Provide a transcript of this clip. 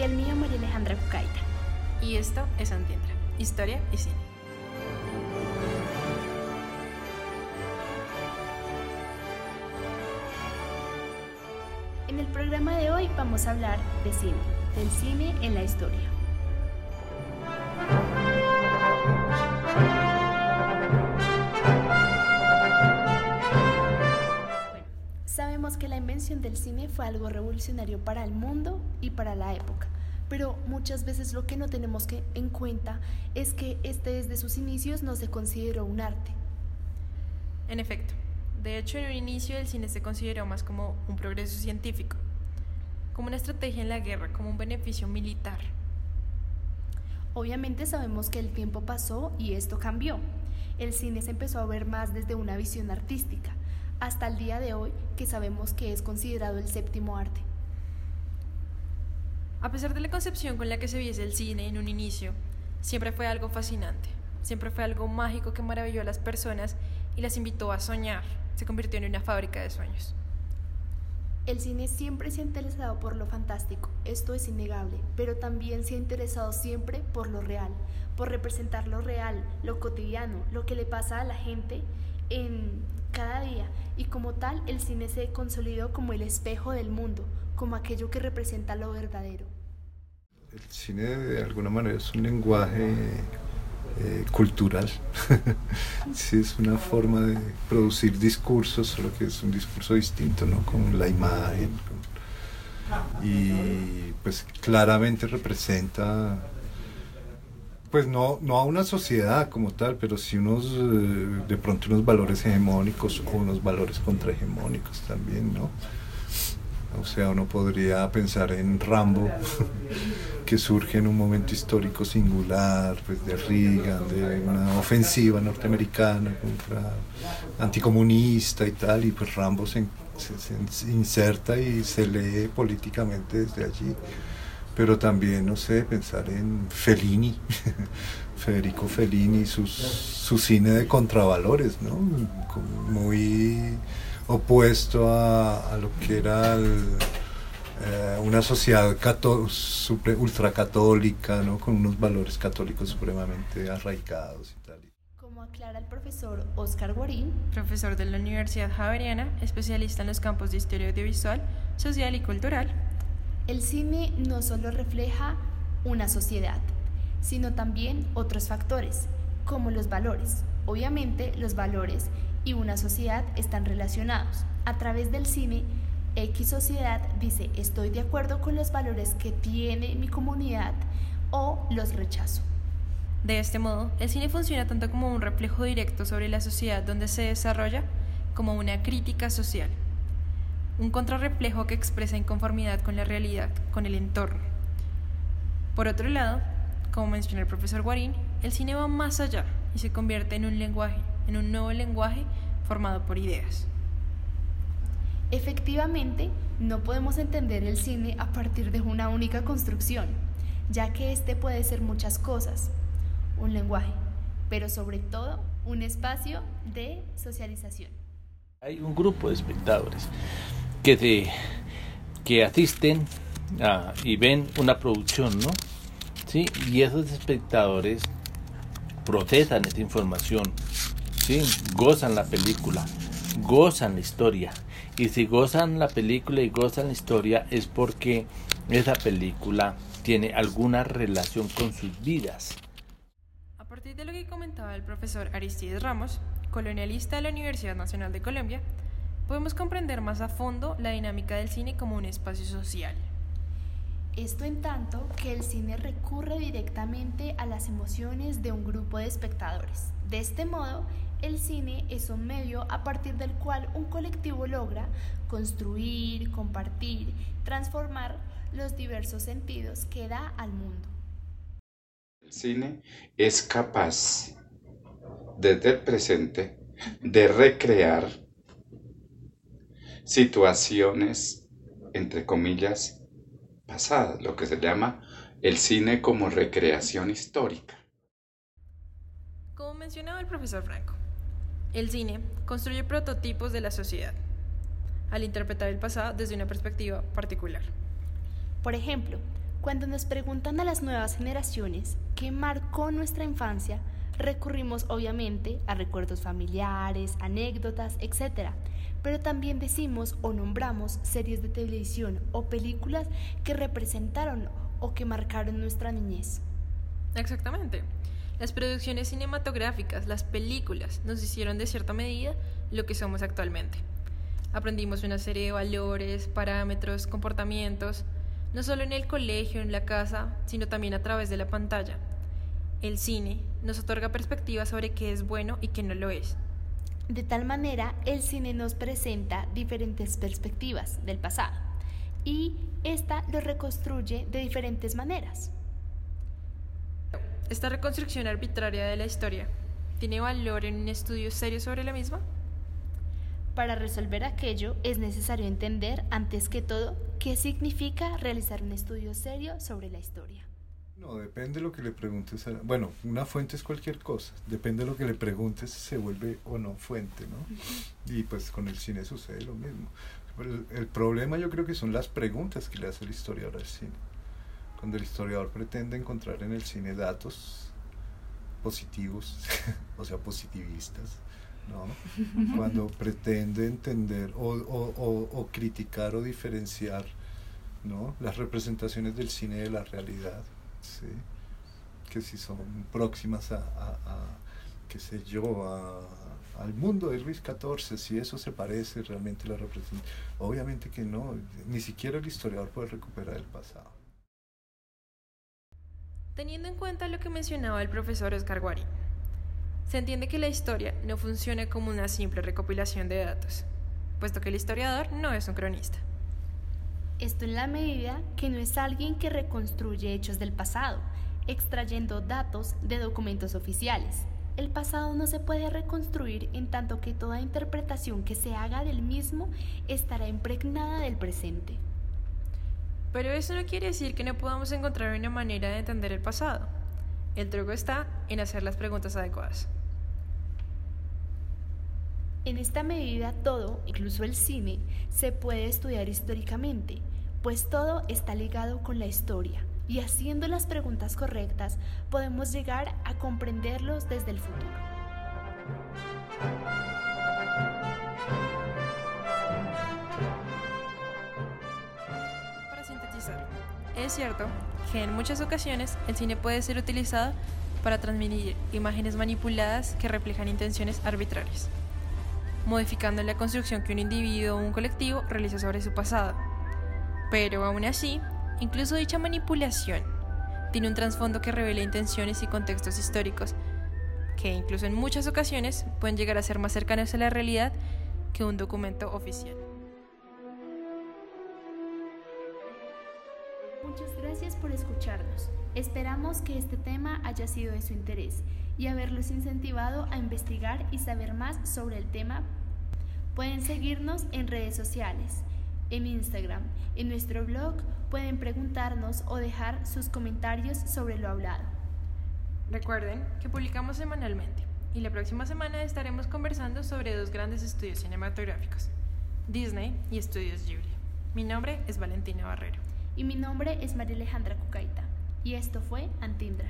Y el mío, María Alejandra Cucaita. Y esto es Antientra, historia y cine. En el programa de hoy vamos a hablar de cine, del cine en la historia. Invención del cine fue algo revolucionario para el mundo y para la época, pero muchas veces lo que no tenemos que en cuenta es que este desde sus inicios no se consideró un arte. En efecto, de hecho en un inicio el cine se consideró más como un progreso científico, como una estrategia en la guerra, como un beneficio militar. Obviamente sabemos que el tiempo pasó y esto cambió. El cine se empezó a ver más desde una visión artística hasta el día de hoy que sabemos que es considerado el séptimo arte. A pesar de la concepción con la que se viese el cine en un inicio, siempre fue algo fascinante, siempre fue algo mágico que maravilló a las personas y las invitó a soñar, se convirtió en una fábrica de sueños. El cine siempre se ha interesado por lo fantástico, esto es innegable, pero también se ha interesado siempre por lo real, por representar lo real, lo cotidiano, lo que le pasa a la gente en cada día y como tal el cine se consolidó como el espejo del mundo, como aquello que representa lo verdadero. El cine de alguna manera es un lenguaje eh, cultural, sí, es una forma de producir discursos, solo que es un discurso distinto, ¿no? Con la imagen. Y pues claramente representa pues no, no a una sociedad como tal, pero sí unos, eh, de pronto unos valores hegemónicos o unos valores contrahegemónicos también, ¿no? O sea, uno podría pensar en Rambo, que surge en un momento histórico singular, pues de Reagan, de una ofensiva norteamericana contra anticomunista y tal, y pues Rambo se, se inserta y se lee políticamente desde allí pero también, no sé, pensar en Fellini, Federico Fellini, sus, su cine de contravalores, ¿no? Muy opuesto a, lo que era eh, una sociedad ultracatólica, ¿no? Con unos valores católicos supremamente arraigados y tal. Como aclara el profesor Oscar Guarín, profesor de la Universidad Javeriana, especialista en los campos de historia audiovisual, social y cultural, el cine no solo refleja una sociedad, sino también otros factores, como los valores. Obviamente los valores y una sociedad están relacionados. A través del cine, X sociedad dice estoy de acuerdo con los valores que tiene mi comunidad o los rechazo. De este modo, el cine funciona tanto como un reflejo directo sobre la sociedad donde se desarrolla, como una crítica social un contrarreflejo que expresa inconformidad con la realidad, con el entorno. Por otro lado, como mencionó el profesor Guarín, el cine va más allá y se convierte en un lenguaje, en un nuevo lenguaje formado por ideas. Efectivamente, no podemos entender el cine a partir de una única construcción, ya que este puede ser muchas cosas, un lenguaje, pero sobre todo un espacio de socialización. Hay un grupo de espectadores que, que asisten y ven una producción, ¿no? ¿Sí? Y esos espectadores procesan esta información, ¿sí? Gozan la película, gozan la historia. Y si gozan la película y gozan la historia es porque esa película tiene alguna relación con sus vidas. A partir de lo que comentaba el profesor Aristides Ramos, colonialista de la Universidad Nacional de Colombia, podemos comprender más a fondo la dinámica del cine como un espacio social. Esto en tanto que el cine recurre directamente a las emociones de un grupo de espectadores. De este modo, el cine es un medio a partir del cual un colectivo logra construir, compartir, transformar los diversos sentidos que da al mundo. El cine es capaz, desde el presente, de recrear situaciones, entre comillas, pasadas, lo que se llama el cine como recreación histórica. Como mencionaba el profesor Franco, el cine construye prototipos de la sociedad al interpretar el pasado desde una perspectiva particular. Por ejemplo, Cuando nos preguntan a las nuevas generaciones qué marcó nuestra infancia, recurrimos obviamente a recuerdos familiares, anécdotas, etc. Pero también decimos o nombramos series de televisión o películas que representaron o que marcaron nuestra niñez. Exactamente. Las producciones cinematográficas, las películas, nos hicieron de cierta medida lo que somos actualmente. Aprendimos una serie de valores, parámetros, comportamientos, no solo en el colegio, en la casa, sino también a través de la pantalla. El cine nos otorga perspectivas sobre qué es bueno y qué no lo es. De tal manera, el cine nos presenta diferentes perspectivas del pasado y esta lo reconstruye de diferentes maneras. Esta reconstrucción arbitraria de la historia tiene valor en un estudio serio sobre la misma? Para resolver aquello es necesario entender, antes que todo, qué significa realizar un estudio serio sobre la historia. No, depende de lo que le preguntes. A, bueno, una fuente es cualquier cosa. Depende de lo que le preguntes, se vuelve o no fuente, ¿no? Y pues con el cine sucede lo mismo. El, el, problema yo creo que son las preguntas que le hace el historiador al cine. Cuando el historiador pretende encontrar en el cine datos positivos, o sea, positivistas, ¿no? Cuando pretende entender o, o, o, o, criticar o diferenciar ¿no? las representaciones del cine de la realidad, ¿sí? que si son próximas a, a, a qué sé yo, a, al mundo de Luis XIV, si eso se parece realmente la representación. Obviamente que no, ni siquiera el historiador puede recuperar el pasado. Teniendo en cuenta lo que mencionaba el profesor Oscar Guarín, se entiende que la historia no funciona como una simple recopilación de datos, puesto que el historiador no es un cronista. Esto en la medida que no es alguien que reconstruye hechos del pasado, extrayendo datos de documentos oficiales. El pasado no se puede reconstruir en tanto que toda interpretación que se haga del mismo estará impregnada del presente. Pero eso no quiere decir que no podamos encontrar una manera de entender el pasado. El truco está en hacer las preguntas adecuadas. En esta medida todo, incluso el cine, se puede estudiar históricamente, pues todo está ligado con la historia y haciendo las preguntas correctas podemos llegar a comprenderlos desde el futuro. Para sintetizar, es cierto que en muchas ocasiones el cine puede ser utilizado para transmitir imágenes manipuladas que reflejan intenciones arbitrarias, modificando la construcción que un individuo o un colectivo realiza sobre su pasado. Pero aún así, incluso dicha manipulación tiene un trasfondo que revela intenciones y contextos históricos que incluso en muchas ocasiones pueden llegar a ser más cercanos a la realidad que un documento oficial. Muchas gracias por escucharnos. Esperamos que este tema haya sido de su interés y haberlos incentivado a investigar y saber más sobre el tema. Pueden seguirnos en redes sociales, en Instagram, en nuestro blog pueden preguntarnos o dejar sus comentarios sobre lo hablado. Recuerden que publicamos semanalmente y la próxima semana estaremos conversando sobre dos grandes estudios cinematográficos, Disney y Estudios Ghibli. Mi nombre es Valentina Barrero. Y mi nombre es María Alejandra Cucaita. Y esto fue Antindra.